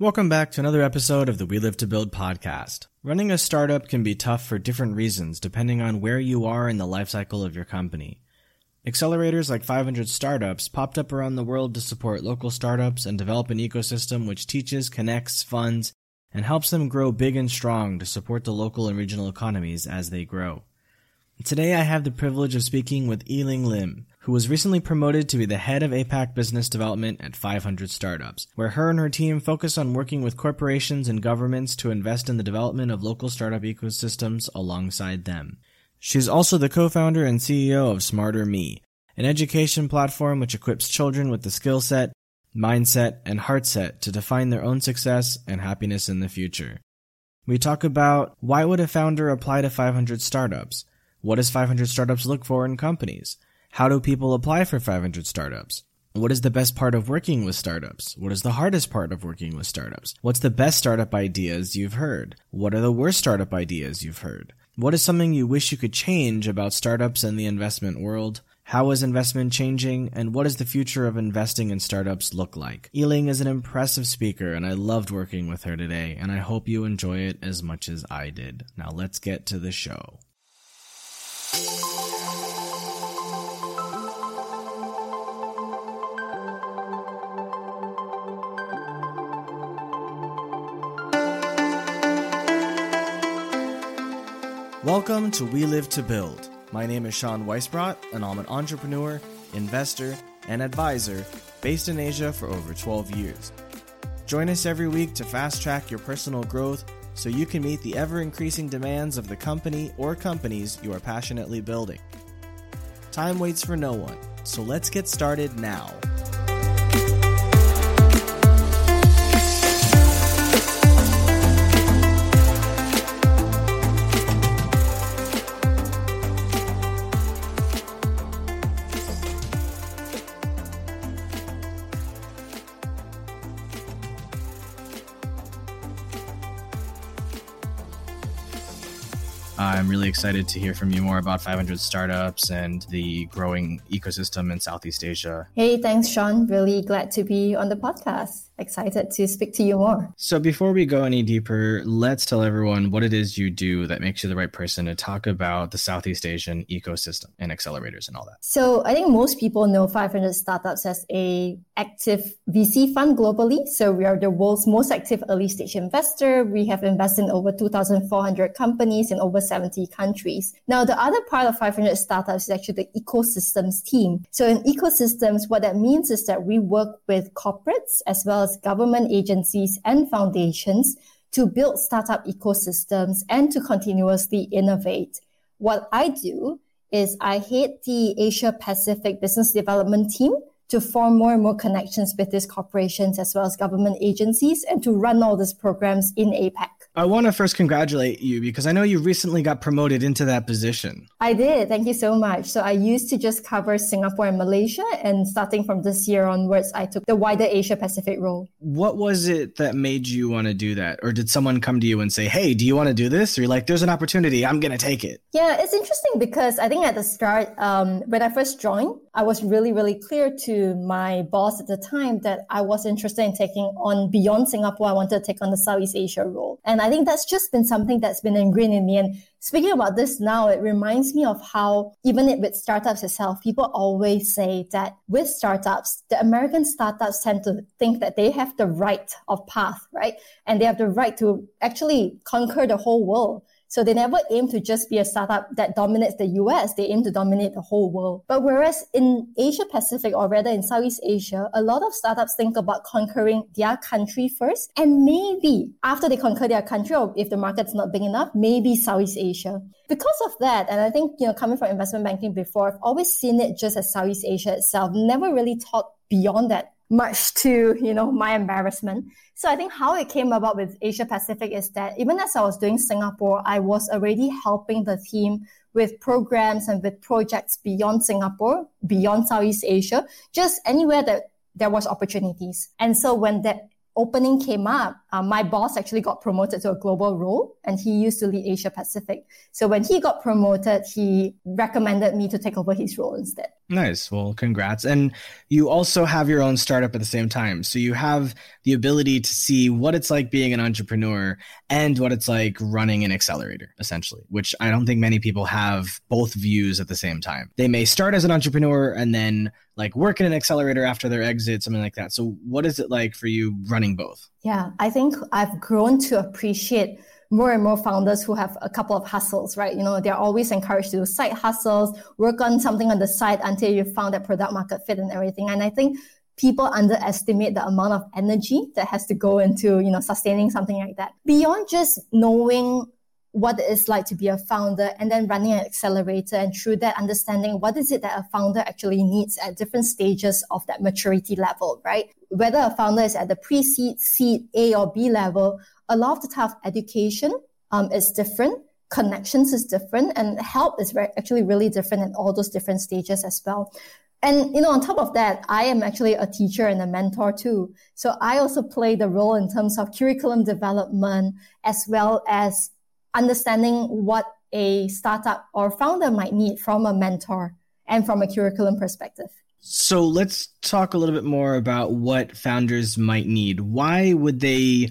Welcome back to another episode of the We Live to Build podcast. Running a startup can be tough for different reasons depending on where you are in the life cycle of your company. Accelerators like 500 Startups popped up around the world to support local startups and develop an ecosystem which teaches, connects, funds, and helps them grow big and strong to support the local and regional economies as they grow. Today I have the privilege of speaking with Yiling Lim, who was recently promoted to be the head of APAC business development at 500 Startups, where her and her team focus on working with corporations and governments to invest in the development of local startup ecosystems alongside them. She's also the co-founder and CEO of Smarter Me, an education platform which equips children with the skill set, mindset, and heart set to define their own success and happiness in the future. We talk about why would a founder apply to 500 startups? What does 500 startups look for in companies? How do people apply for 500 startups? What is the best part of working with startups? What is the hardest part of working with startups? What's the best startup ideas you've heard? What are the worst startup ideas you've heard? What is something you wish you could change about startups and the investment world? How is investment changing? And what does the future of investing in startups look like? Yiling is an impressive speaker and I loved working with her today and I hope you enjoy it as much as I did. Now let's get to the show. Welcome to We Live to Build. My name is Sean Weisbrot, and I'm an entrepreneur, investor, and advisor based in Asia for over 12 years. Join us every week to fast track your personal growth so you can meet the ever increasing demands of the company or companies you are passionately building. Time waits for no one, so let's get started now. Excited to hear from you more about 500 startups and the growing ecosystem in Southeast Asia. Hey, thanks, Sean. Really glad to be on the podcast excited to speak to you more. So, before we go any deeper, let's tell everyone what it is you do that makes you the right person to talk about the Southeast Asian ecosystem and accelerators and all that. So, I think most people know 500 Startups as a active VC fund globally. So, we are the world's most active early stage investor. We have invested in over 2,400 companies in over 70 countries. Now, the other part of 500 Startups is actually the ecosystems team. So, in ecosystems, what that means is that we work with corporates as well as government agencies and foundations to build startup ecosystems and to continuously innovate. What I do is I head the Asia Pacific Business Development team to form more and more connections with these corporations as well as government agencies and to run all these programs in APAC. I want to first congratulate you because I know you recently got promoted into that position. I did. Thank you so much. So I used to just cover Singapore and Malaysia. And starting from this year onwards, I took the wider Asia Pacific role. What was it that made you want to do that? Or did someone come to you and say, hey, do you want to do this? Or you're like, there's an opportunity. I'm going to take it. Yeah, it's interesting because I think at the start, um, when I first joined, I was really, really clear to my boss at the time that I was interested in taking on beyond Singapore. I wanted to take on the Southeast Asia role. And I think that's just been something that's been ingrained in me. And speaking about this now, it reminds me of how even with startups itself, people always say that with startups, the American startups tend to think that they have the right of path, right? And they have the right to actually conquer the whole world. So they never aim to just be a startup that dominates the US. They aim to dominate the whole world. But whereas in Asia Pacific or rather in Southeast Asia, a lot of startups think about conquering their country first. And maybe after they conquer their country or if the market's not big enough, maybe Southeast Asia. Because of that, and I think, you know, coming from investment banking before, I've always seen it just as Southeast Asia itself, never really thought beyond that much to you know my embarrassment. So i think how it came about with asia pacific is that even as i was doing singapore i was already helping the team with programs and with projects beyond singapore beyond southeast asia just anywhere that there was opportunities. And so when that opening came up, uh, my boss actually got promoted to a global role and he used to lead Asia Pacific. So when he got promoted, he recommended me to take over his role instead. Nice. Well, congrats. And you also have your own startup at the same time. So you have the ability to see what it's like being an entrepreneur and what it's like running an accelerator, essentially, which I don't think many people have both views at the same time. They may start as an entrepreneur and then like work in an accelerator after their exit, something like that. So what is it like for you running both? Yeah, I think I've grown to appreciate more and more founders who have a couple of hustles, right? You know, they're always encouraged to do side hustles, work on something on the side until you found that product market fit and everything. And I think people underestimate the amount of energy that has to go into, you know, sustaining something like that. Beyond just knowing what it's like to be a founder and then running an accelerator and through that understanding what is it that a founder actually needs at different stages of that maturity level, right? Whether a founder is at the pre-seed, seed, A or B level, a lot of the of education um, is different, connections is different, and help is actually really different in all those different stages as well. And you know, on top of that, I am actually a teacher and a mentor too. So I also play the role in terms of curriculum development as well as understanding what a startup or founder might need from a mentor and from a curriculum perspective. So let's talk a little bit more about what founders might need. Why would they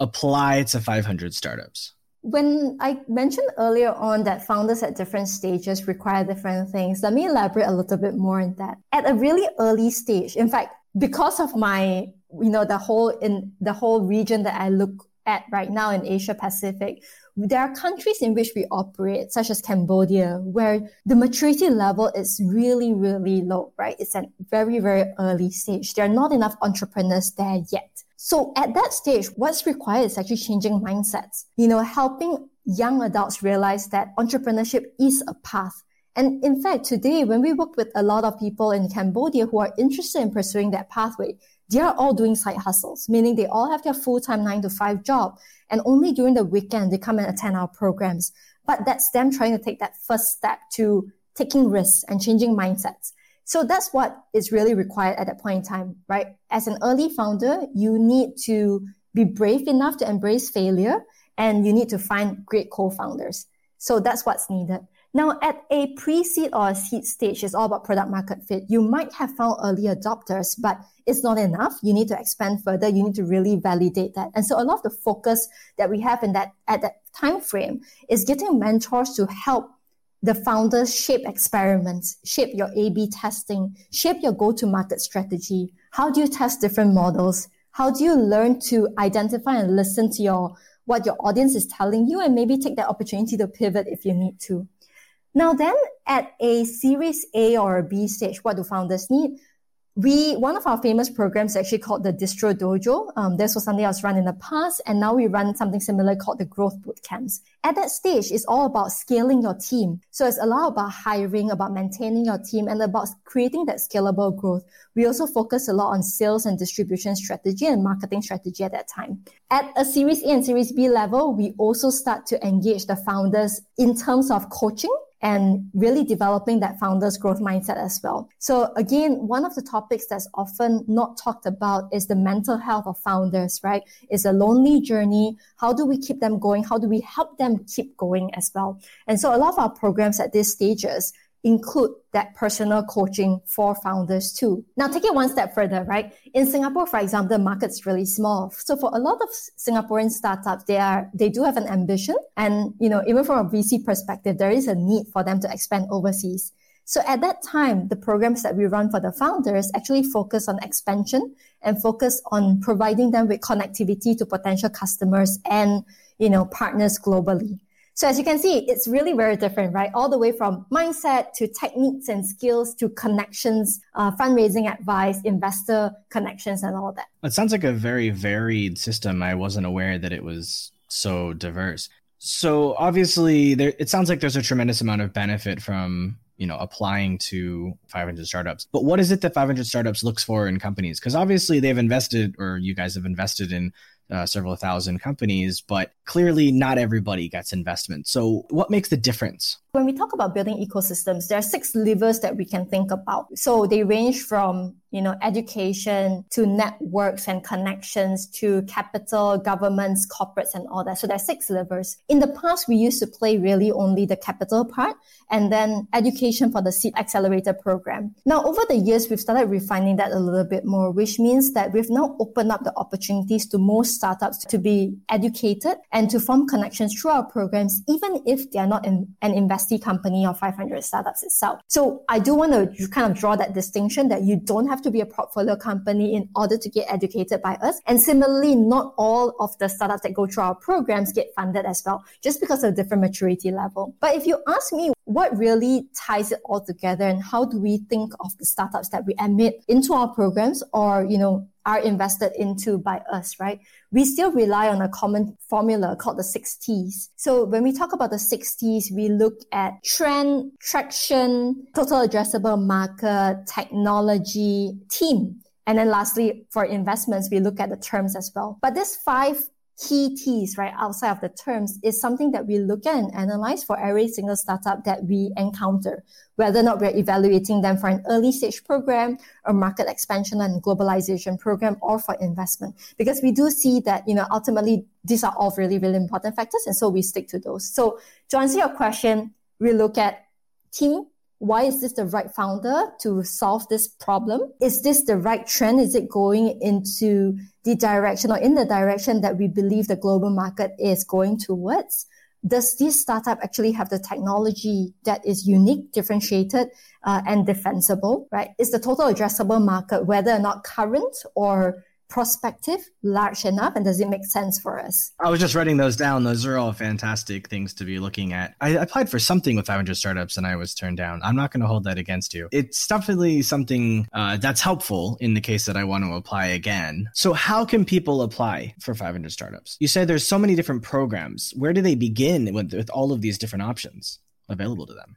apply to 500 startups? When I mentioned earlier on that founders at different stages require different things, let me elaborate a little bit more on that. At a really early stage, in fact, because of my, you know, the whole in the whole region that I look at right now in Asia Pacific, there are countries in which we operate, such as Cambodia, where the maturity level is really, really low, right? It's at very, very early stage. There are not enough entrepreneurs there yet. So at that stage, what's required is actually changing mindsets, you know, helping young adults realize that entrepreneurship is a path. And in fact, today, when we work with a lot of people in Cambodia who are interested in pursuing that pathway, they are all doing side hustles, meaning they all have their full-time nine to five job. And only during the weekend, they come and attend our programs. But that's them trying to take that first step to taking risks and changing mindsets. So that's what is really required at that point in time, right? As an early founder, you need to be brave enough to embrace failure and you need to find great co-founders. So that's what's needed. Now, at a pre-seed or a seed stage, it's all about product market fit. You might have found early adopters, but it's not enough. You need to expand further. You need to really validate that. And so a lot of the focus that we have in that, at that time frame is getting mentors to help the founders shape experiments, shape your A-B testing, shape your go-to-market strategy. How do you test different models? How do you learn to identify and listen to your what your audience is telling you and maybe take that opportunity to pivot if you need to. Now then at a series A or B stage, what do founders need? we one of our famous programs actually called the Distro Dojo. Um, this was something else run in the past, and now we run something similar called the Growth Bootcamps. At that stage, it's all about scaling your team. So it's a lot about hiring, about maintaining your team, and about creating that scalable growth. We also focus a lot on sales and distribution strategy and marketing strategy at that time. At a Series A and Series B level, we also start to engage the founders in terms of coaching and really developing that founder's growth mindset as well. So again, one of the topics that's often not talked about is the mental health of founders, right? It's a lonely journey. How do we keep them going? How do we help them keep going as well? And so a lot of our programs at these stages include that personal coaching for founders too. Now take it one step further, right? In Singapore, for example, the market's really small. So for a lot of Singaporean startups, they are, they do have an ambition. And, you know, even from a VC perspective, there is a need for them to expand overseas. So at that time, the programs that we run for the founders actually focus on expansion and focus on providing them with connectivity to potential customers and, you know, partners globally. So as you can see, it's really very different, right? All the way from mindset to techniques and skills to connections, uh, fundraising advice, investor connections, and all that. It sounds like a very varied system. I wasn't aware that it was so diverse. So obviously, there, it sounds like there's a tremendous amount of benefit from you know applying to 500 startups but what is it that 500 startups looks for in companies because obviously they've invested or you guys have invested in uh, several thousand companies, but clearly not everybody gets investment. So, what makes the difference? When we talk about building ecosystems, there are six levers that we can think about. So they range from, you know, education to networks and connections to capital, governments, corporates, and all that. So there's six levers. In the past, we used to play really only the capital part and then education for the seed accelerator program. Now, over the years, we've started refining that a little bit more, which means that we've now opened up the opportunities to most startups to be educated and to form connections through our programs, even if they are not an investee company or 500 startups itself. So I do want to kind of draw that distinction that you don't have to be a portfolio company in order to get educated by us. And similarly, not all of the startups that go through our programs get funded as well, just because of a different maturity level. But if you ask me what really ties it all together and how do we think of the startups that we admit into our programs or, you know, are invested into by us, right? We still rely on a common formula called the six T's. So when we talk about the six T's, we look at trend, traction, total addressable market, technology, team. And then lastly, for investments, we look at the terms as well. But this five key T's, right, outside of the terms is something that we look at and analyze for every single startup that we encounter, whether or not we're evaluating them for an early stage program or market expansion and globalization program or for investment. Because we do see that, you know, ultimately these are all really, really important factors. And so we stick to those. So to answer your question, we look at team, why is this the right founder to solve this problem? Is this the right trend? Is it going into the direction or in the direction that we believe the global market is going towards? Does this startup actually have the technology that is unique, differentiated, uh, and defensible, right? Is the total addressable market, whether or not current or prospective large enough and does it make sense for us? I was just writing those down. Those are all fantastic things to be looking at. I applied for something with 500 startups and i was turned down. I'm not going to hold that against you. It's definitely something uh, that's helpful in the case that i want to apply again. So how can people apply for 500 startups? You said there's so many different programs. Where do they begin with, with all of these different options available to them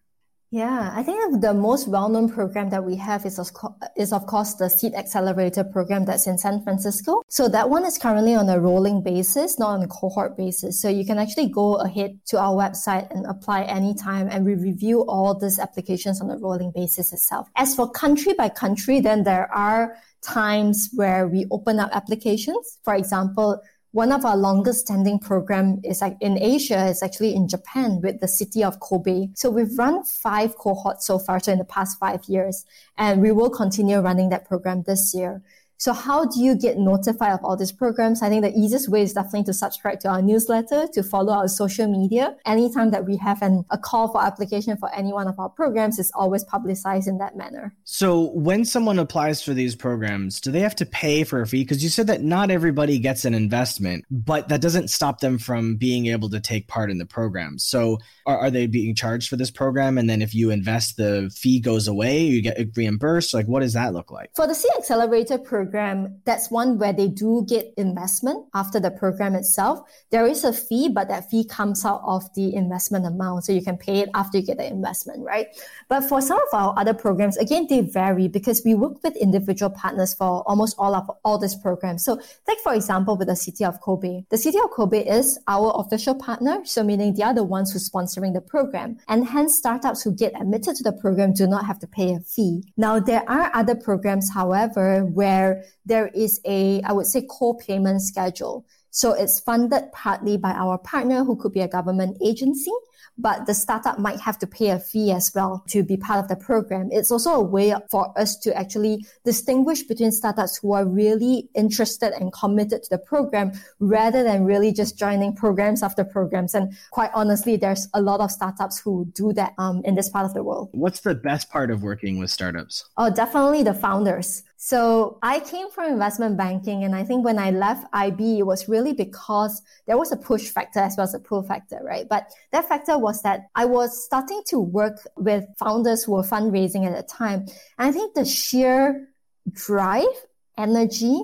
yeah, I think the most well-known program that we have is of, is of course the Seed Accelerator program that's in San Francisco. So that one is currently on a rolling basis, not on a cohort basis. So you can actually go ahead to our website and apply anytime and we review all these applications on a rolling basis itself. As for country by country, then there are times where we open up applications. For example, one of our longest standing program is like in Asia is actually in Japan with the city of Kobe. So we've run five cohorts so far, so in the past five years, and we will continue running that program this year. So how do you get notified of all these programs? I think the easiest way is definitely to subscribe to our newsletter, to follow our social media. Anytime that we have an, a call for application for any one of our programs, is always publicized in that manner. So when someone applies for these programs, do they have to pay for a fee? Because you said that not everybody gets an investment, but that doesn't stop them from being able to take part in the program. So are, are they being charged for this program? And then if you invest, the fee goes away, you get reimbursed? Like what does that look like? For the Seed Accelerator program, program, that's one where they do get investment after the program itself. There is a fee, but that fee comes out of the investment amount. So you can pay it after you get the investment, right? But for some of our other programs, again, they vary because we work with individual partners for almost all of all these programs. So take, for example, with the city of Kobe. The city of Kobe is our official partner. So meaning they are the ones who's sponsoring the program. And hence startups who get admitted to the program do not have to pay a fee. Now, there are other programs, however, where there is a, I would say, co-payment schedule. So it's funded partly by our partner who could be a government agency but the startup might have to pay a fee as well to be part of the program. It's also a way for us to actually distinguish between startups who are really interested and committed to the program rather than really just joining programs after programs. And quite honestly, there's a lot of startups who do that um, in this part of the world. What's the best part of working with startups? Oh, definitely the founders. So I came from investment banking. And I think when I left IB, it was really because there was a push factor as well as a pull factor, right? But that factor was that I was starting to work with founders who were fundraising at the time. And I think the sheer drive, energy,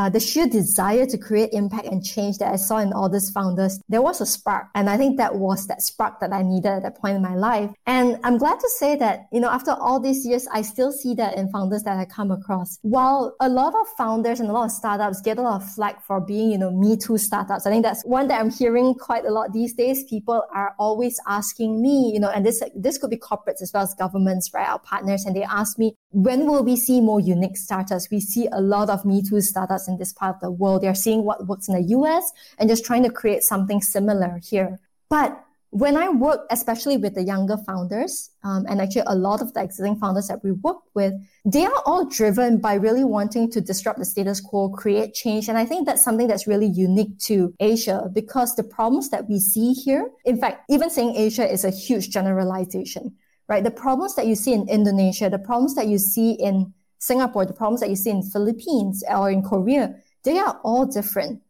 uh, the sheer desire to create impact and change that I saw in all these founders, there was a spark. And I think that was that spark that I needed at that point in my life. And I'm glad to say that, you know, after all these years, I still see that in founders that I come across. While a lot of founders and a lot of startups get a lot of flack for being, you know, me too startups. I think that's one that I'm hearing quite a lot these days. People are always asking me, you know, and this, this could be corporates as well as governments, right? Our partners. And they ask me, when will we see more unique startups? We see a lot of Me Too startups in this part of the world. They're seeing what works in the US and just trying to create something similar here. But when I work, especially with the younger founders, um, and actually a lot of the existing founders that we work with, they are all driven by really wanting to disrupt the status quo, create change. And I think that's something that's really unique to Asia because the problems that we see here, in fact, even saying Asia is a huge generalization, right? The problems that you see in Indonesia, the problems that you see in Singapore, the problems that you see in Philippines or in Korea, they are all different.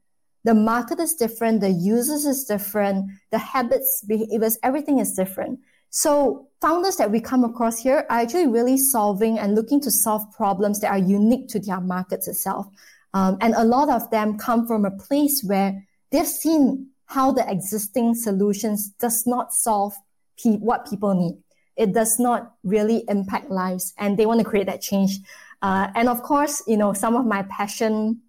The market is different, the users is different, the habits, behaviors, everything is different. So founders that we come across here are actually really solving and looking to solve problems that are unique to their markets itself. Um, and a lot of them come from a place where they've seen how the existing solutions does not solve pe- what people need it does not really impact lives and they want to create that change. Uh, and of course, you know, some of my passion,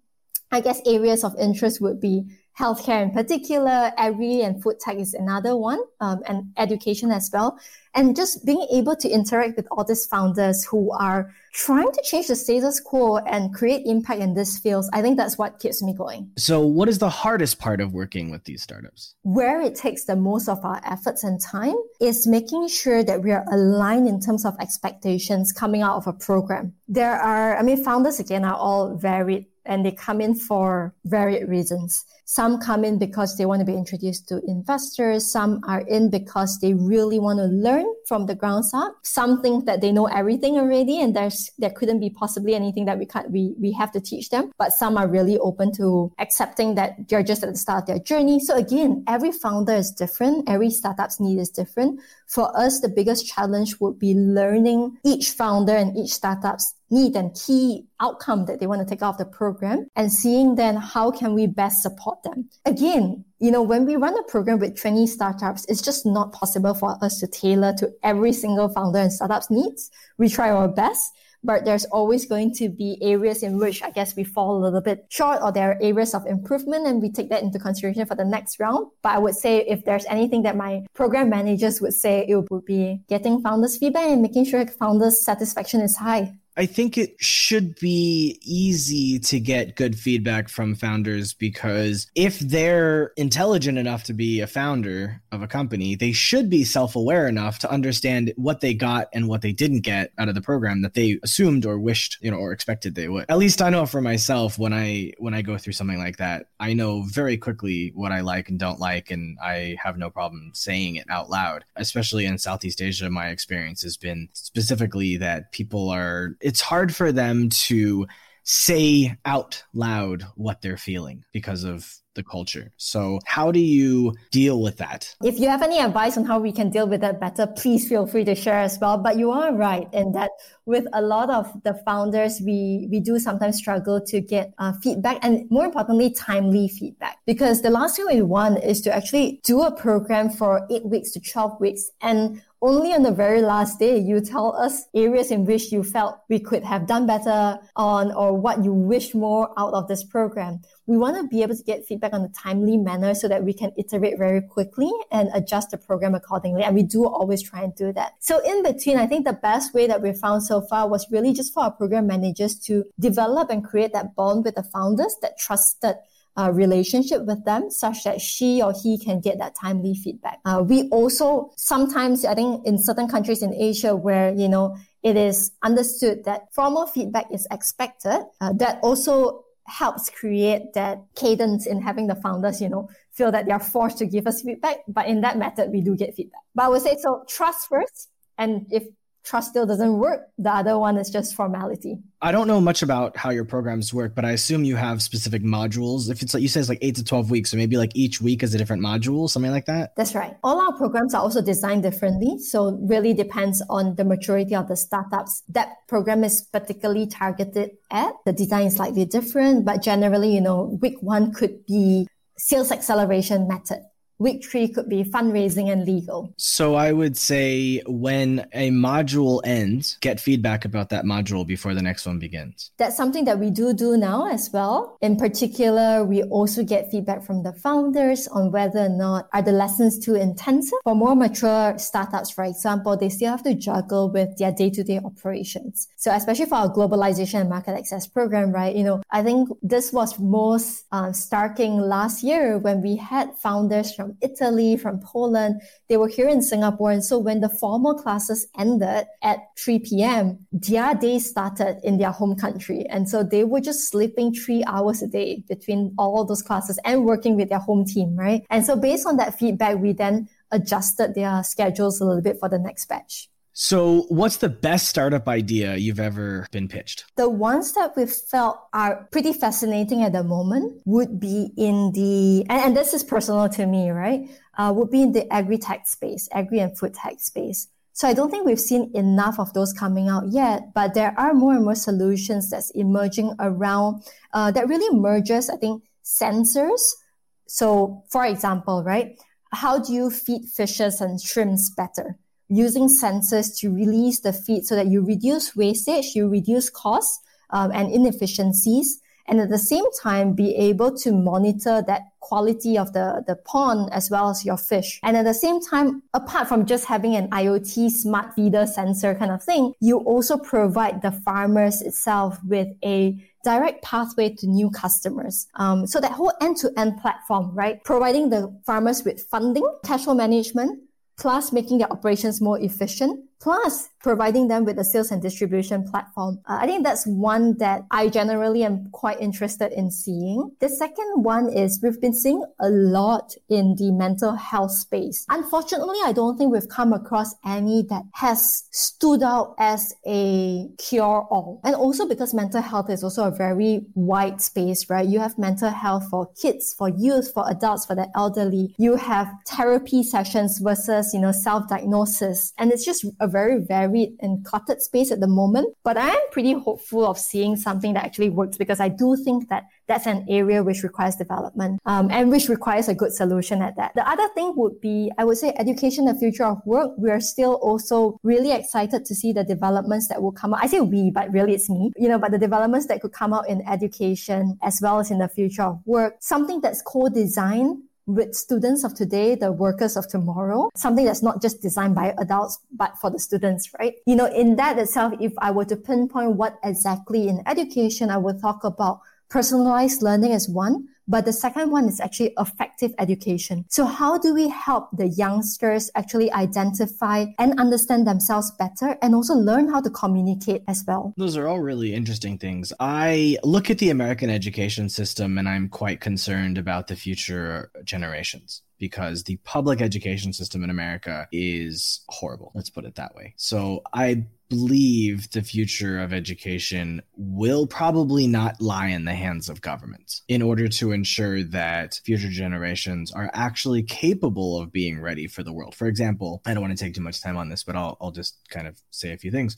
I guess areas of interest would be healthcare in particular, agri and food tech is another one, um, and education as well. And just being able to interact with all these founders who are trying to change the status quo and create impact in these fields, I think that's what keeps me going. So, what is the hardest part of working with these startups? Where it takes the most of our efforts and time is making sure that we are aligned in terms of expectations coming out of a program. There are, I mean, founders again are all varied and they come in for varied reasons. Some come in because they want to be introduced to investors. Some are in because they really want to learn from the ground up. Some think that they know everything already and there's, there couldn't be possibly anything that we can't, we, we have to teach them. But some are really open to accepting that they're just at the start of their journey. So again, every founder is different. Every startup's need is different. For us, the biggest challenge would be learning each founder and each startup's need and key outcome that they want to take out of the program and seeing then how can we best support them. Again, you know, when we run a program with 20 startups, it's just not possible for us to tailor to every single founder and startup's needs. We try our best, but there's always going to be areas in which I guess we fall a little bit short or there are areas of improvement and we take that into consideration for the next round. But I would say if there's anything that my program managers would say, it would be getting founders feedback and making sure founders satisfaction is high. I think it should be easy to get good feedback from founders because if they're intelligent enough to be a founder of a company, they should be self aware enough to understand what they got and what they didn't get out of the program that they assumed or wished, you know, or expected they would. At least I know for myself when I when I go through something like that, I know very quickly what I like and don't like and I have no problem saying it out loud. Especially in Southeast Asia, my experience has been specifically that people are it's hard for them to say out loud what they're feeling because of the culture. So, how do you deal with that? If you have any advice on how we can deal with that better, please feel free to share as well. But you are right in that with a lot of the founders, we, we do sometimes struggle to get uh, feedback and more importantly, timely feedback. Because the last thing we want is to actually do a program for eight weeks to 12 weeks and only on the very last day you tell us areas in which you felt we could have done better on or what you wish more out of this program. We want to be able to get feedback on a timely manner so that we can iterate very quickly and adjust the program accordingly. And we do always try and do that. So in between, I think the best way that we found so far was really just for our program managers to develop and create that bond with the founders that trusted uh, relationship with them such that she or he can get that timely feedback. Uh, we also sometimes, I think in certain countries in Asia where, you know, it is understood that formal feedback is expected, uh, that also helps create that cadence in having the founders, you know, feel that they are forced to give us feedback. But in that method, we do get feedback. But I would say so trust first. And if trust still doesn't work. The other one is just formality. I don't know much about how your programs work, but I assume you have specific modules. If it's like you said, it's like eight to 12 weeks, so maybe like each week is a different module, something like that? That's right. All our programs are also designed differently. So really depends on the maturity of the startups that program is particularly targeted at. The design is slightly different, but generally, you know, week one could be sales acceleration method Week three could be fundraising and legal. So I would say when a module ends, get feedback about that module before the next one begins. That's something that we do do now as well. In particular, we also get feedback from the founders on whether or not are the lessons too intensive. For more mature startups, for example, they still have to juggle with their day-to-day operations. So especially for our globalization and market access program, right? You know, I think this was most uh, starting last year when we had founders Italy, from Poland. They were here in Singapore. And so when the formal classes ended at 3 p.m., their day started in their home country. And so they were just sleeping three hours a day between all those classes and working with their home team, right? And so based on that feedback, we then adjusted their schedules a little bit for the next batch. So, what's the best startup idea you've ever been pitched? The ones that we felt are pretty fascinating at the moment would be in the, and, and this is personal to me, right? Uh, would be in the agri tech space, agri and food tech space. So I don't think we've seen enough of those coming out yet, but there are more and more solutions that's emerging around uh, that really merges, I think, sensors. So, for example, right, how do you feed fishes and shrimps better? Using sensors to release the feed so that you reduce wastage, you reduce costs um, and inefficiencies, and at the same time be able to monitor that quality of the, the pond as well as your fish. And at the same time, apart from just having an IoT smart feeder sensor kind of thing, you also provide the farmers itself with a direct pathway to new customers. Um, so that whole end-to-end platform, right? Providing the farmers with funding, cash flow management, plus making their operations more efficient, plus providing them with a sales and distribution platform. Uh, I think that's one that I generally am quite interested in seeing. The second one is we've been seeing a lot in the mental health space. Unfortunately, I don't think we've come across any that has stood out as a cure all. And also because mental health is also a very wide space, right? You have mental health for kids, for youth, for adults, for the elderly. You have therapy sessions versus, you know, self-diagnosis. And it's just a very, varied and cluttered space at the moment. But I am pretty hopeful of seeing something that actually works because I do think that that's an area which requires development um, and which requires a good solution at that. The other thing would be, I would say, education, the future of work. We are still also really excited to see the developments that will come out. I say we, but really it's me, you know, but the developments that could come out in education as well as in the future of work. Something that's co-designed with students of today, the workers of tomorrow, something that's not just designed by adults, but for the students, right? You know, in that itself, if I were to pinpoint what exactly in education, I would talk about personalized learning as one, but the second one is actually effective education. So how do we help the youngsters actually identify and understand themselves better and also learn how to communicate as well? Those are all really interesting things. I look at the American education system and I'm quite concerned about the future generations because the public education system in America is horrible. Let's put it that way. So I believe the future of education will probably not lie in the hands of governments in order to ensure that future generations are actually capable of being ready for the world. For example, I don't want to take too much time on this, but I'll, I'll just kind of say a few things.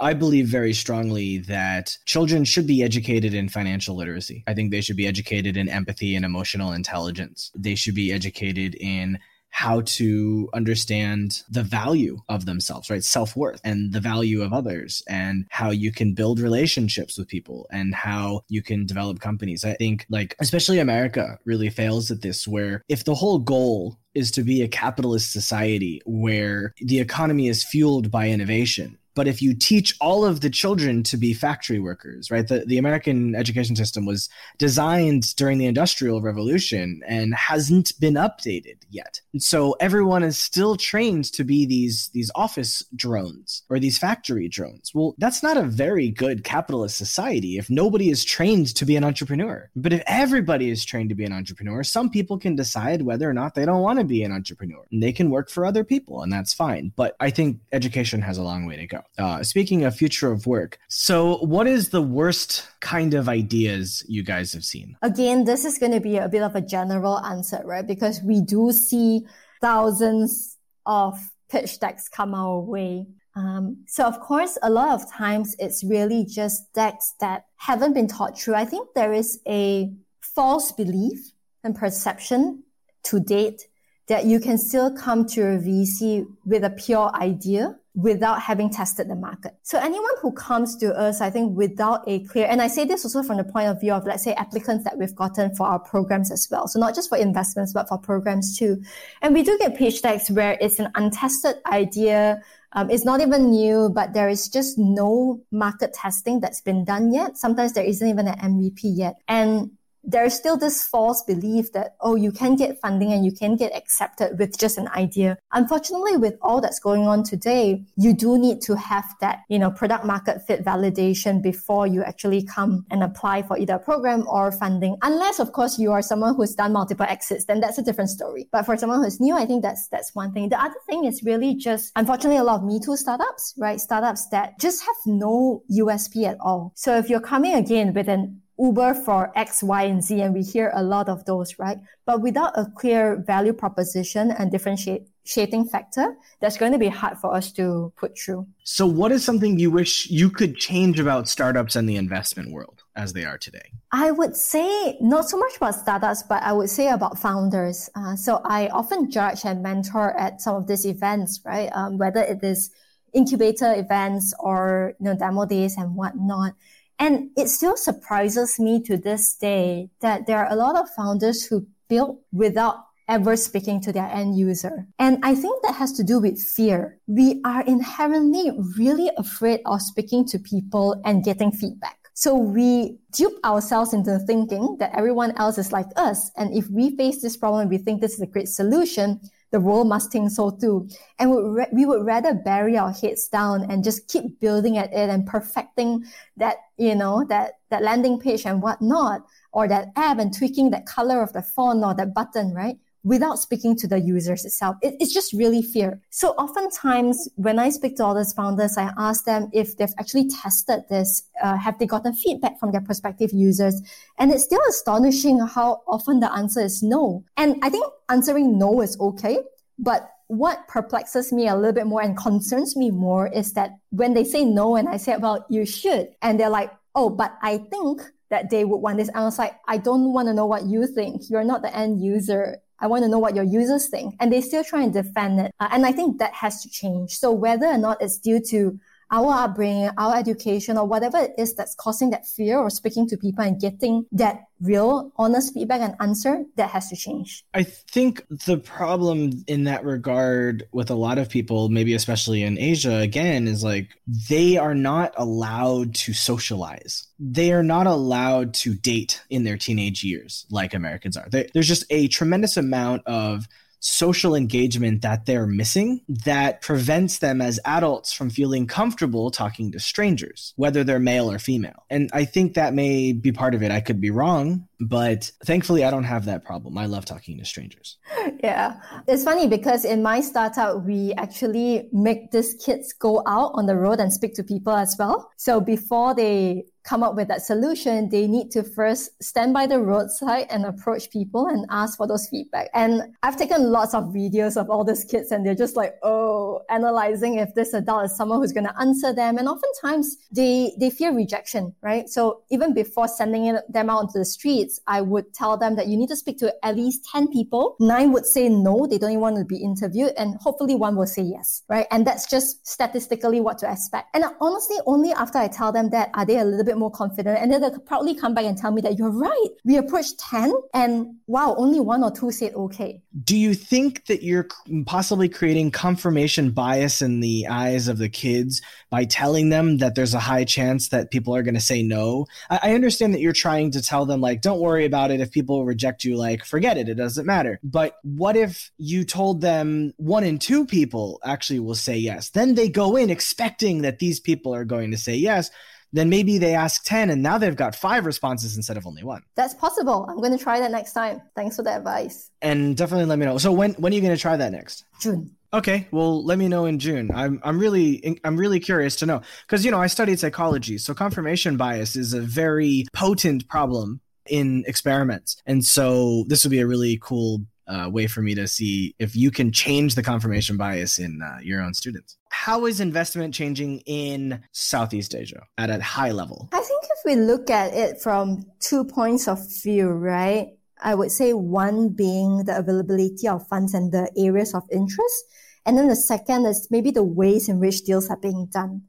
I believe very strongly that children should be educated in financial literacy. I think they should be educated in empathy and emotional intelligence. They should be educated in how to understand the value of themselves, right? Self worth and the value of others, and how you can build relationships with people and how you can develop companies. I think, like, especially America really fails at this, where if the whole goal is to be a capitalist society where the economy is fueled by innovation, But if you teach all of the children to be factory workers, right? The, the American education system was designed during the Industrial Revolution and hasn't been updated yet. And so everyone is still trained to be these, these office drones or these factory drones. Well, that's not a very good capitalist society if nobody is trained to be an entrepreneur. But if everybody is trained to be an entrepreneur, some people can decide whether or not they don't want to be an entrepreneur. And they can work for other people, and that's fine. But I think education has a long way to go. Uh, speaking of future of work, so what is the worst kind of ideas you guys have seen? Again, this is going to be a bit of a general answer, right? Because we do see thousands of pitch decks come our way. Um, so of course, a lot of times it's really just decks that haven't been taught through. I think there is a false belief and perception to date that you can still come to a VC with a pure idea without having tested the market. So anyone who comes to us, I think without a clear, and I say this also from the point of view of, let's say, applicants that we've gotten for our programs as well. So not just for investments, but for programs too. And we do get pitch decks where it's an untested idea. Um, it's not even new, but there is just no market testing that's been done yet. Sometimes there isn't even an MVP yet. And there's still this false belief that, oh, you can get funding and you can get accepted with just an idea. Unfortunately, with all that's going on today, you do need to have that, you know, product market fit validation before you actually come and apply for either a program or funding. Unless, of course, you are someone who's done multiple exits, then that's a different story. But for someone who's new, I think that's, that's one thing. The other thing is really just, unfortunately, a lot of Me Too startups, right? Startups that just have no USP at all. So if you're coming again with an Uber for X, Y, and Z, and we hear a lot of those, right? But without a clear value proposition and differentiating factor, that's going to be hard for us to put through. So, what is something you wish you could change about startups and the investment world as they are today? I would say not so much about startups, but I would say about founders. Uh, so, I often judge and mentor at some of these events, right? Um, whether it is incubator events or you know demo days and whatnot and it still surprises me to this day that there are a lot of founders who build without ever speaking to their end user. And I think that has to do with fear. We are inherently really afraid of speaking to people and getting feedback. So we dupe ourselves into thinking that everyone else is like us. And if we face this problem, we think this is a great solution, the world must think so too. And we, would rather bury our heads down and just keep building at it and perfecting that, you know, that, that landing page and whatnot, or that app and tweaking that color of the font or that button, right? Without speaking to the users itself. It, it's just really fear. So oftentimes when I speak to all these founders, I ask them if they've actually tested this, uh, have they gotten feedback from their prospective users? And it's still astonishing how often the answer is no. And I think answering no is okay, but what perplexes me a little bit more and concerns me more is that when they say no and I say, well, you should, and they're like, oh, but I think that they would want this. And I was like, I don't want to know what you think. You're not the end user. I want to know what your users think. And they still try and defend it. Uh, and I think that has to change. So whether or not it's due to our upbringing, our education, or whatever it is that's causing that fear or speaking to people and getting that real, honest feedback and answer, that has to change. I think the problem in that regard with a lot of people, maybe especially in Asia, again, is like they are not allowed to socialize. They are not allowed to date in their teenage years like Americans are. They, there's just a tremendous amount of social engagement that they're missing that prevents them as adults from feeling comfortable talking to strangers, whether they're male or female. And I think that may be part of it. I could be wrong, but thankfully I don't have that problem. I love talking to strangers. Yeah. It's funny because in my startup, we actually make these kids go out on the road and speak to people as well. So before they come up with that solution, they need to first stand by the roadside and approach people and ask for those feedback. And I've taken lots of videos of all these kids and they're just like, oh, analyzing if this adult is someone who's going to answer them. And oftentimes they, they fear rejection, right? So even before sending them out into the streets, I would tell them that you need to speak to at least 10 people. Nine would say no, they don't even want to be interviewed. And hopefully one will say yes, right? And that's just statistically what to expect. And honestly, only after I tell them that are they a little bit more confident. And then they'll proudly come back and tell me that you're right. We approached 10 and wow, only one or two said okay. Do you think that you're possibly creating confirmation bias in the eyes of the kids by telling them that there's a high chance that people are going to say no? I, I understand that you're trying to tell them, like, don't worry about it. If people reject you, like, forget it. It doesn't matter. But what if you told them one in two people actually will say yes? Then they go in expecting that these people are going to say yes then maybe they ask 10 and now they've got five responses instead of only one. That's possible. I'm going to try that next time. Thanks for the advice. And definitely let me know. So when when are you going to try that next? June. Okay, well, let me know in June. I'm I'm really I'm really curious to know because you know I studied psychology, so confirmation bias is a very potent problem in experiments, and so this would be a really cool uh, way for me to see if you can change the confirmation bias in uh, your own students. How is investment changing in Southeast Asia at a high level? I think if we look at it from two points of view, right? I would say one being the availability of funds and the areas of interest. And then the second is maybe the ways in which deals are being done.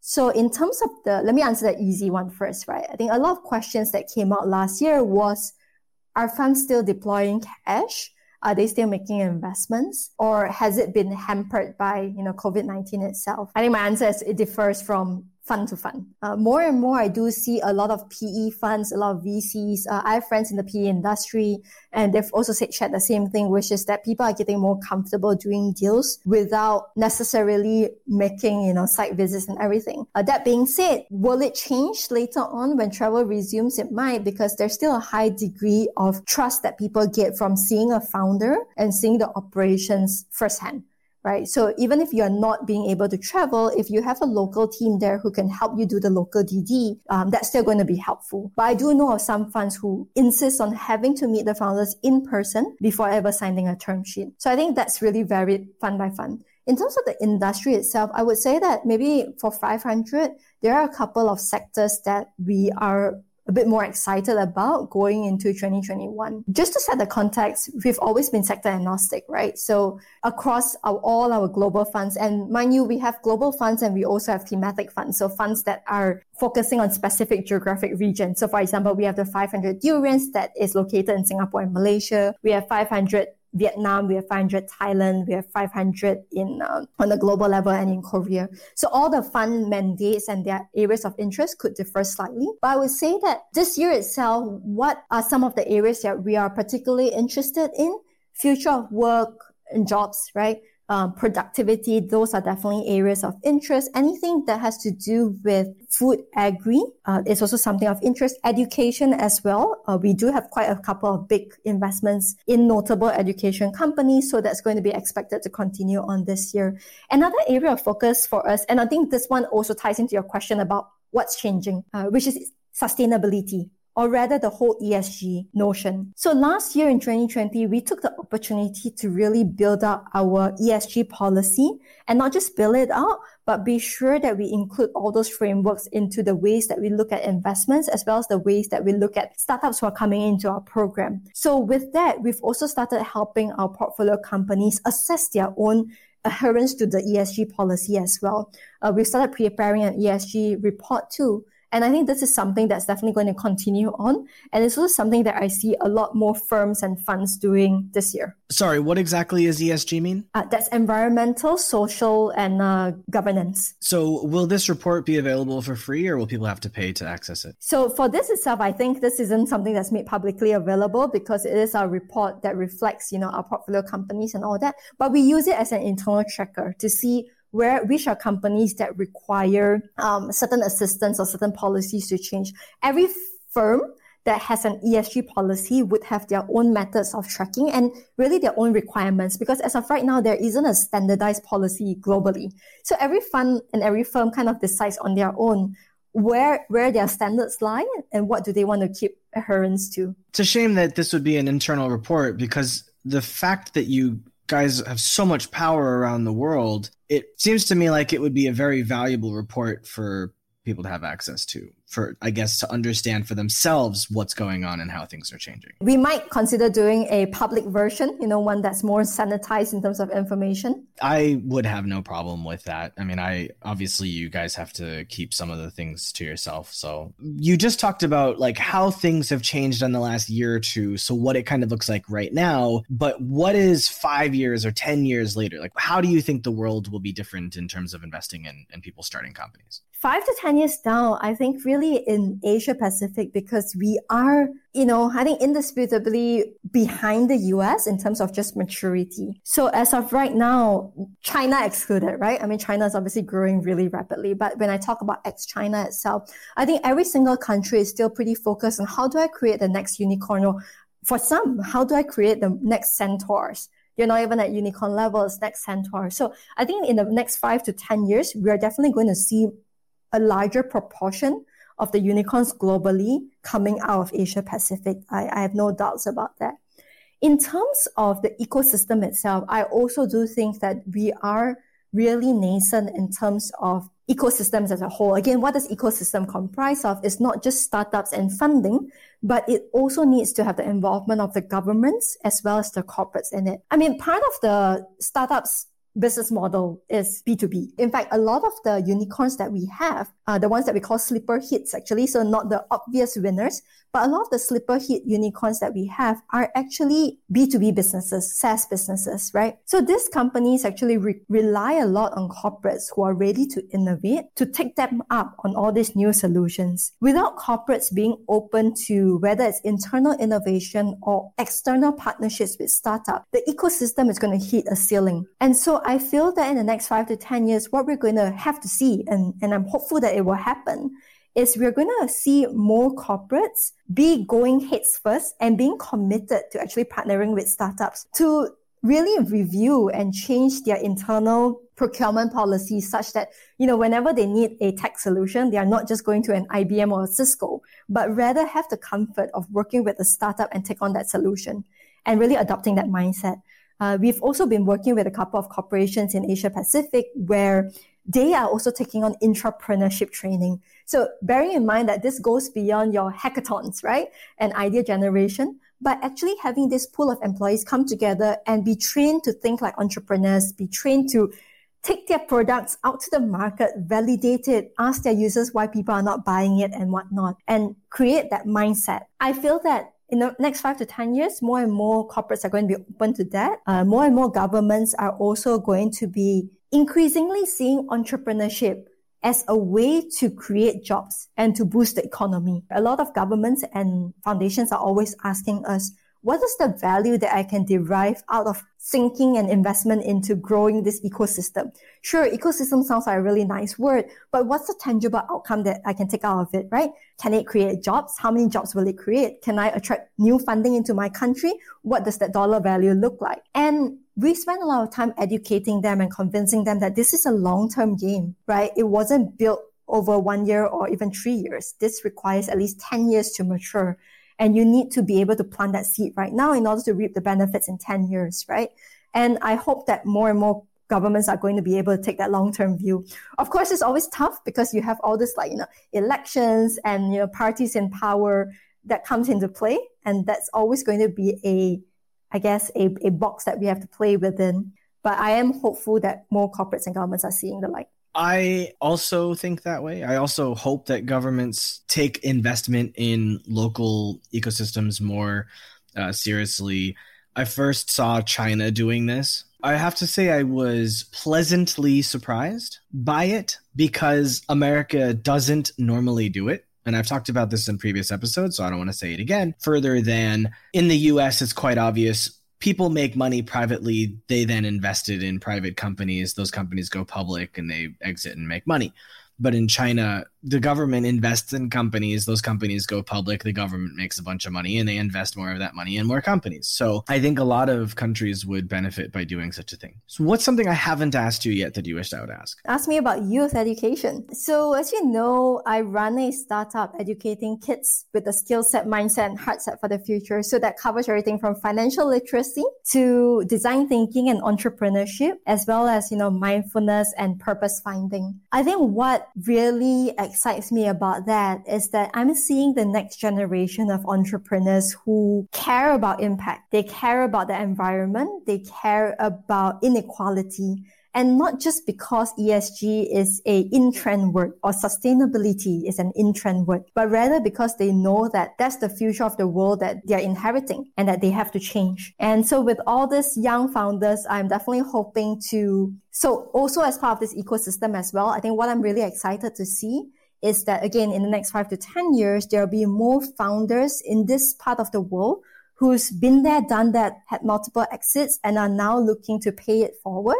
So in terms of the, let me answer the easy one first, right? I think a lot of questions that came out last year was, are funds still deploying cash? Are they still making investments or has it been hampered by, you know, COVID-19 itself? I think my answer is it differs from fund to fund. Uh, more and more, I do see a lot of PE funds, a lot of VCs. Uh, I have friends in the PE industry, and they've also said, shared the same thing, which is that people are getting more comfortable doing deals without necessarily making, you know, site visits and everything. Uh, that being said, will it change later on when travel resumes? It might, because there's still a high degree of trust that people get from seeing a founder and seeing the operations firsthand right? So even if you're not being able to travel, if you have a local team there who can help you do the local DD, um, that's still going to be helpful. But I do know of some funds who insist on having to meet the founders in person before ever signing a term sheet. So I think that's really varied fund by fund. In terms of the industry itself, I would say that maybe for 500, there are a couple of sectors that we are a bit more excited about going into 2021. Just to set the context, we've always been sector agnostic, right? So across our, all our global funds, and mind you, we have global funds and we also have thematic funds. So funds that are focusing on specific geographic regions. So for example, we have the 500 durians that is located in Singapore and Malaysia. We have 500 Vietnam, we have 500 Thailand, we have 500 in uh, on the global level and in Korea. So all the fund mandates and their areas of interest could differ slightly. But I would say that this year itself, what are some of the areas that we are particularly interested in? Future of work and jobs, right? Um, productivity, those are definitely areas of interest. Anything that has to do with food agri uh, is also something of interest. Education as well. Uh, we do have quite a couple of big investments in notable education companies, so that's going to be expected to continue on this year. Another area of focus for us, and I think this one also ties into your question about what's changing, uh, which is sustainability or rather the whole ESG notion. So last year in 2020, we took the opportunity to really build out our ESG policy and not just build it out, but be sure that we include all those frameworks into the ways that we look at investments as well as the ways that we look at startups who are coming into our program. So with that, we've also started helping our portfolio companies assess their own adherence to the ESG policy as well. Uh, we've started preparing an ESG report too and I think this is something that's definitely going to continue on. And it's also something that I see a lot more firms and funds doing this year. Sorry, what exactly is ESG mean? Uh, that's environmental, social, and uh, governance. So, will this report be available for free or will people have to pay to access it? So, for this itself, I think this isn't something that's made publicly available because it is our report that reflects, you know, our portfolio companies and all that. But we use it as an internal tracker to see where which are companies that require um, certain assistance or certain policies to change. Every firm that has an ESG policy would have their own methods of tracking and really their own requirements because as of right now, there isn't a standardized policy globally. So every fund and every firm kind of decides on their own where where their standards lie and what do they want to keep adherence to. It's a shame that this would be an internal report because the fact that you guys have so much power around the world, it seems to me like it would be a very valuable report for people to have access to for, I guess, to understand for themselves what's going on and how things are changing. We might consider doing a public version, you know, one that's more sanitized in terms of information. I would have no problem with that. I mean, I obviously you guys have to keep some of the things to yourself. So you just talked about like how things have changed in the last year or two. So what it kind of looks like right now, but what is five years or 10 years later? Like, how do you think the world will be different in terms of investing in, in people starting companies? Five to 10 years down, I think really in Asia Pacific, because we are, you know, I think indisputably behind the US in terms of just maturity. So as of right now, China excluded, right? I mean, China is obviously growing really rapidly. But when I talk about ex China itself, I think every single country is still pretty focused on how do I create the next unicorn or for some, how do I create the next centaurs? You're not even at unicorn levels, next centaur. So I think in the next five to 10 years, we are definitely going to see a larger proportion of the unicorns globally coming out of Asia Pacific. I, I have no doubts about that. In terms of the ecosystem itself, I also do think that we are really nascent in terms of ecosystems as a whole. Again, what does ecosystem comprise of? It's not just startups and funding, but it also needs to have the involvement of the governments as well as the corporates in it. I mean, part of the startups business model is B2B. In fact, a lot of the unicorns that we have are the ones that we call sleeper hits actually. So not the obvious winners, but a lot of the slipper hit unicorns that we have are actually B2B businesses, SaaS businesses, right? So these companies actually re- rely a lot on corporates who are ready to innovate to take them up on all these new solutions. Without corporates being open to whether it's internal innovation or external partnerships with startup, the ecosystem is going to hit a ceiling. And so I feel that in the next five to 10 years, what we're going to have to see, and, and I'm hopeful that it will happen, is we're going to see more corporates be going heads first and being committed to actually partnering with startups to really review and change their internal procurement policies such that, you know, whenever they need a tech solution, they are not just going to an IBM or a Cisco, but rather have the comfort of working with a startup and take on that solution and really adopting that mindset. Uh, we've also been working with a couple of corporations in Asia Pacific where they are also taking on entrepreneurship training. So bearing in mind that this goes beyond your hackathons, right? And idea generation, but actually having this pool of employees come together and be trained to think like entrepreneurs, be trained to take their products out to the market, validate it, ask their users why people are not buying it and whatnot, and create that mindset. I feel that in the next five to 10 years, more and more corporates are going to be open to that. Uh, more and more governments are also going to be increasingly seeing entrepreneurship as a way to create jobs and to boost the economy. A lot of governments and foundations are always asking us, what is the value that I can derive out of sinking and investment into growing this ecosystem? Sure, ecosystem sounds like a really nice word, but what's the tangible outcome that I can take out of it, right? Can it create jobs? How many jobs will it create? Can I attract new funding into my country? What does that dollar value look like? And we spent a lot of time educating them and convincing them that this is a long-term game, right? It wasn't built over one year or even three years. This requires at least 10 years to mature. And you need to be able to plant that seed right now in order to reap the benefits in 10 years, right? And I hope that more and more governments are going to be able to take that long-term view. Of course, it's always tough because you have all this like, you know, elections and, you know, parties in power that comes into play. And that's always going to be a, I guess, a, a box that we have to play within. But I am hopeful that more corporates and governments are seeing the light. I also think that way. I also hope that governments take investment in local ecosystems more uh, seriously. I first saw China doing this. I have to say, I was pleasantly surprised by it because America doesn't normally do it. And I've talked about this in previous episodes, so I don't want to say it again. Further than in the US, it's quite obvious people make money privately. They then invest it in private companies. Those companies go public and they exit and make money. But in China, the government invests in companies. Those companies go public. The government makes a bunch of money and they invest more of that money in more companies. So I think a lot of countries would benefit by doing such a thing. So, what's something I haven't asked you yet that you wish I would ask? Ask me about youth education. So, as you know, I run a startup educating kids with a skill set, mindset, and heart set for the future. So, that covers everything from financial literacy to design thinking and entrepreneurship, as well as, you know, mindfulness and purpose finding. I think what what really excites me about that is that I'm seeing the next generation of entrepreneurs who care about impact. They care about the environment. They care about inequality and not just because ESG is a in-trend word or sustainability is an in-trend word, but rather because they know that that's the future of the world that they're inheriting and that they have to change. And so with all these young founders, I'm definitely hoping to, so also as part of this ecosystem as well, I think what I'm really excited to see is that again, in the next five to 10 years, there'll be more founders in this part of the world who's been there, done that, had multiple exits and are now looking to pay it forward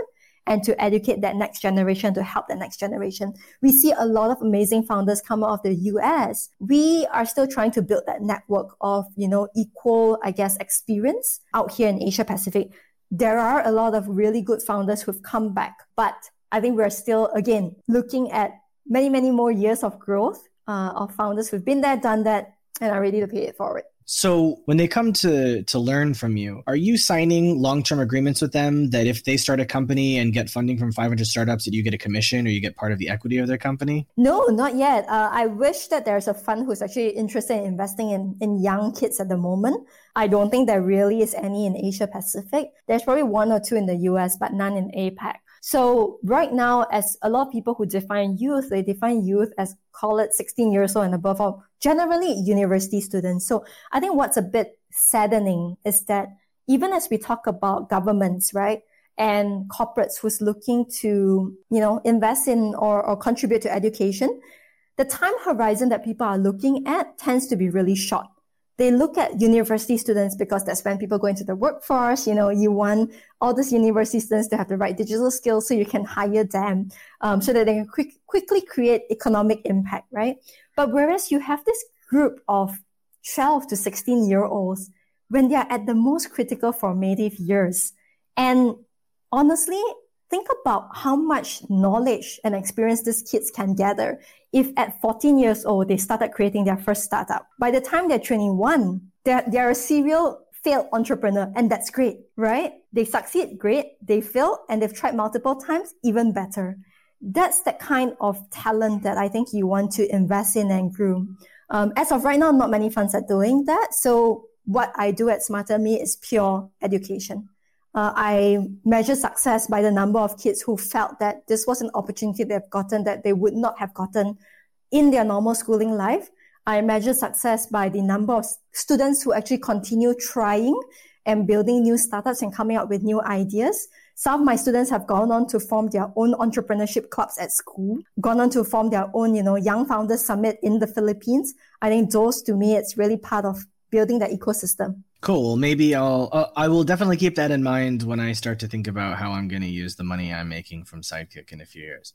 and to educate that next generation to help the next generation. We see a lot of amazing founders come out of the US. We are still trying to build that network of, you know, equal, I guess, experience out here in Asia Pacific. There are a lot of really good founders who've come back, but I think we're still, again, looking at many, many more years of growth uh, of founders who've been there, done that, and are ready to pay it forward. So when they come to to learn from you, are you signing long-term agreements with them that if they start a company and get funding from 500 startups that you get a commission or you get part of the equity of their company? No, not yet. Uh, I wish that there's a fund who's actually interested in investing in, in young kids at the moment. I don't think there really is any in Asia Pacific. There's probably one or two in the US, but none in APAC. So right now, as a lot of people who define youth, they define youth as call it 16 years old and above, or generally university students. So I think what's a bit saddening is that even as we talk about governments, right? And corporates who's looking to, you know, invest in or, or contribute to education, the time horizon that people are looking at tends to be really short they look at university students because that's when people go into the workforce. You know, you want all these university students to have the right digital skills so you can hire them um, so that they can quick, quickly create economic impact, right? But whereas you have this group of 12 to 16 year olds when they are at the most critical formative years. And honestly, think about how much knowledge and experience these kids can gather if at 14 years old they started creating their first startup. By the time they're 21, they're, they're a serial failed entrepreneur and that's great, right? They succeed, great. They fail and they've tried multiple times, even better. That's the kind of talent that I think you want to invest in and groom. Um, as of right now, not many funds are doing that. So what I do at Smarter Me is pure education. Uh, I measure success by the number of kids who felt that this was an opportunity they've gotten that they would not have gotten in their normal schooling life. I measure success by the number of students who actually continue trying and building new startups and coming up with new ideas. Some of my students have gone on to form their own entrepreneurship clubs at school, gone on to form their own, you know, young founders summit in the Philippines. I think those to me, it's really part of building that ecosystem. Cool. Maybe I'll uh, I will definitely keep that in mind when I start to think about how I'm going to use the money I'm making from Sidekick in a few years.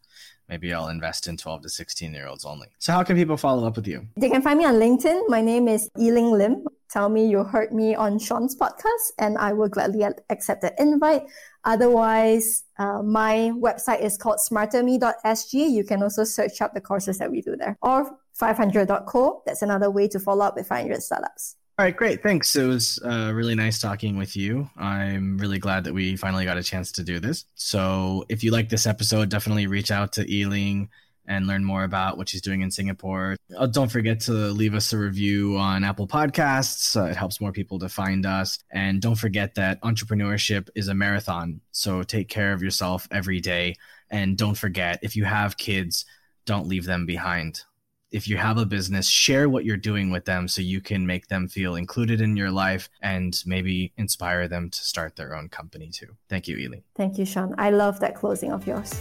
Maybe I'll invest in 12 to 16 year olds only. So how can people follow up with you? They can find me on LinkedIn. My name is Yiling Lim. Tell me you heard me on Sean's podcast and I will gladly accept the invite. Otherwise, uh, my website is called smarterme.sg. You can also search up the courses that we do there or 500.co. That's another way to follow up with 500 startups. All right, great. Thanks. It was uh, really nice talking with you. I'm really glad that we finally got a chance to do this. So, if you like this episode, definitely reach out to Yiling and learn more about what she's doing in Singapore. Uh, don't forget to leave us a review on Apple Podcasts. Uh, it helps more people to find us. And don't forget that entrepreneurship is a marathon. So, take care of yourself every day. And don't forget, if you have kids, don't leave them behind if you have a business, share what you're doing with them so you can make them feel included in your life and maybe inspire them to start their own company too. Thank you, Yiling. Thank you, Sean. I love that closing of yours.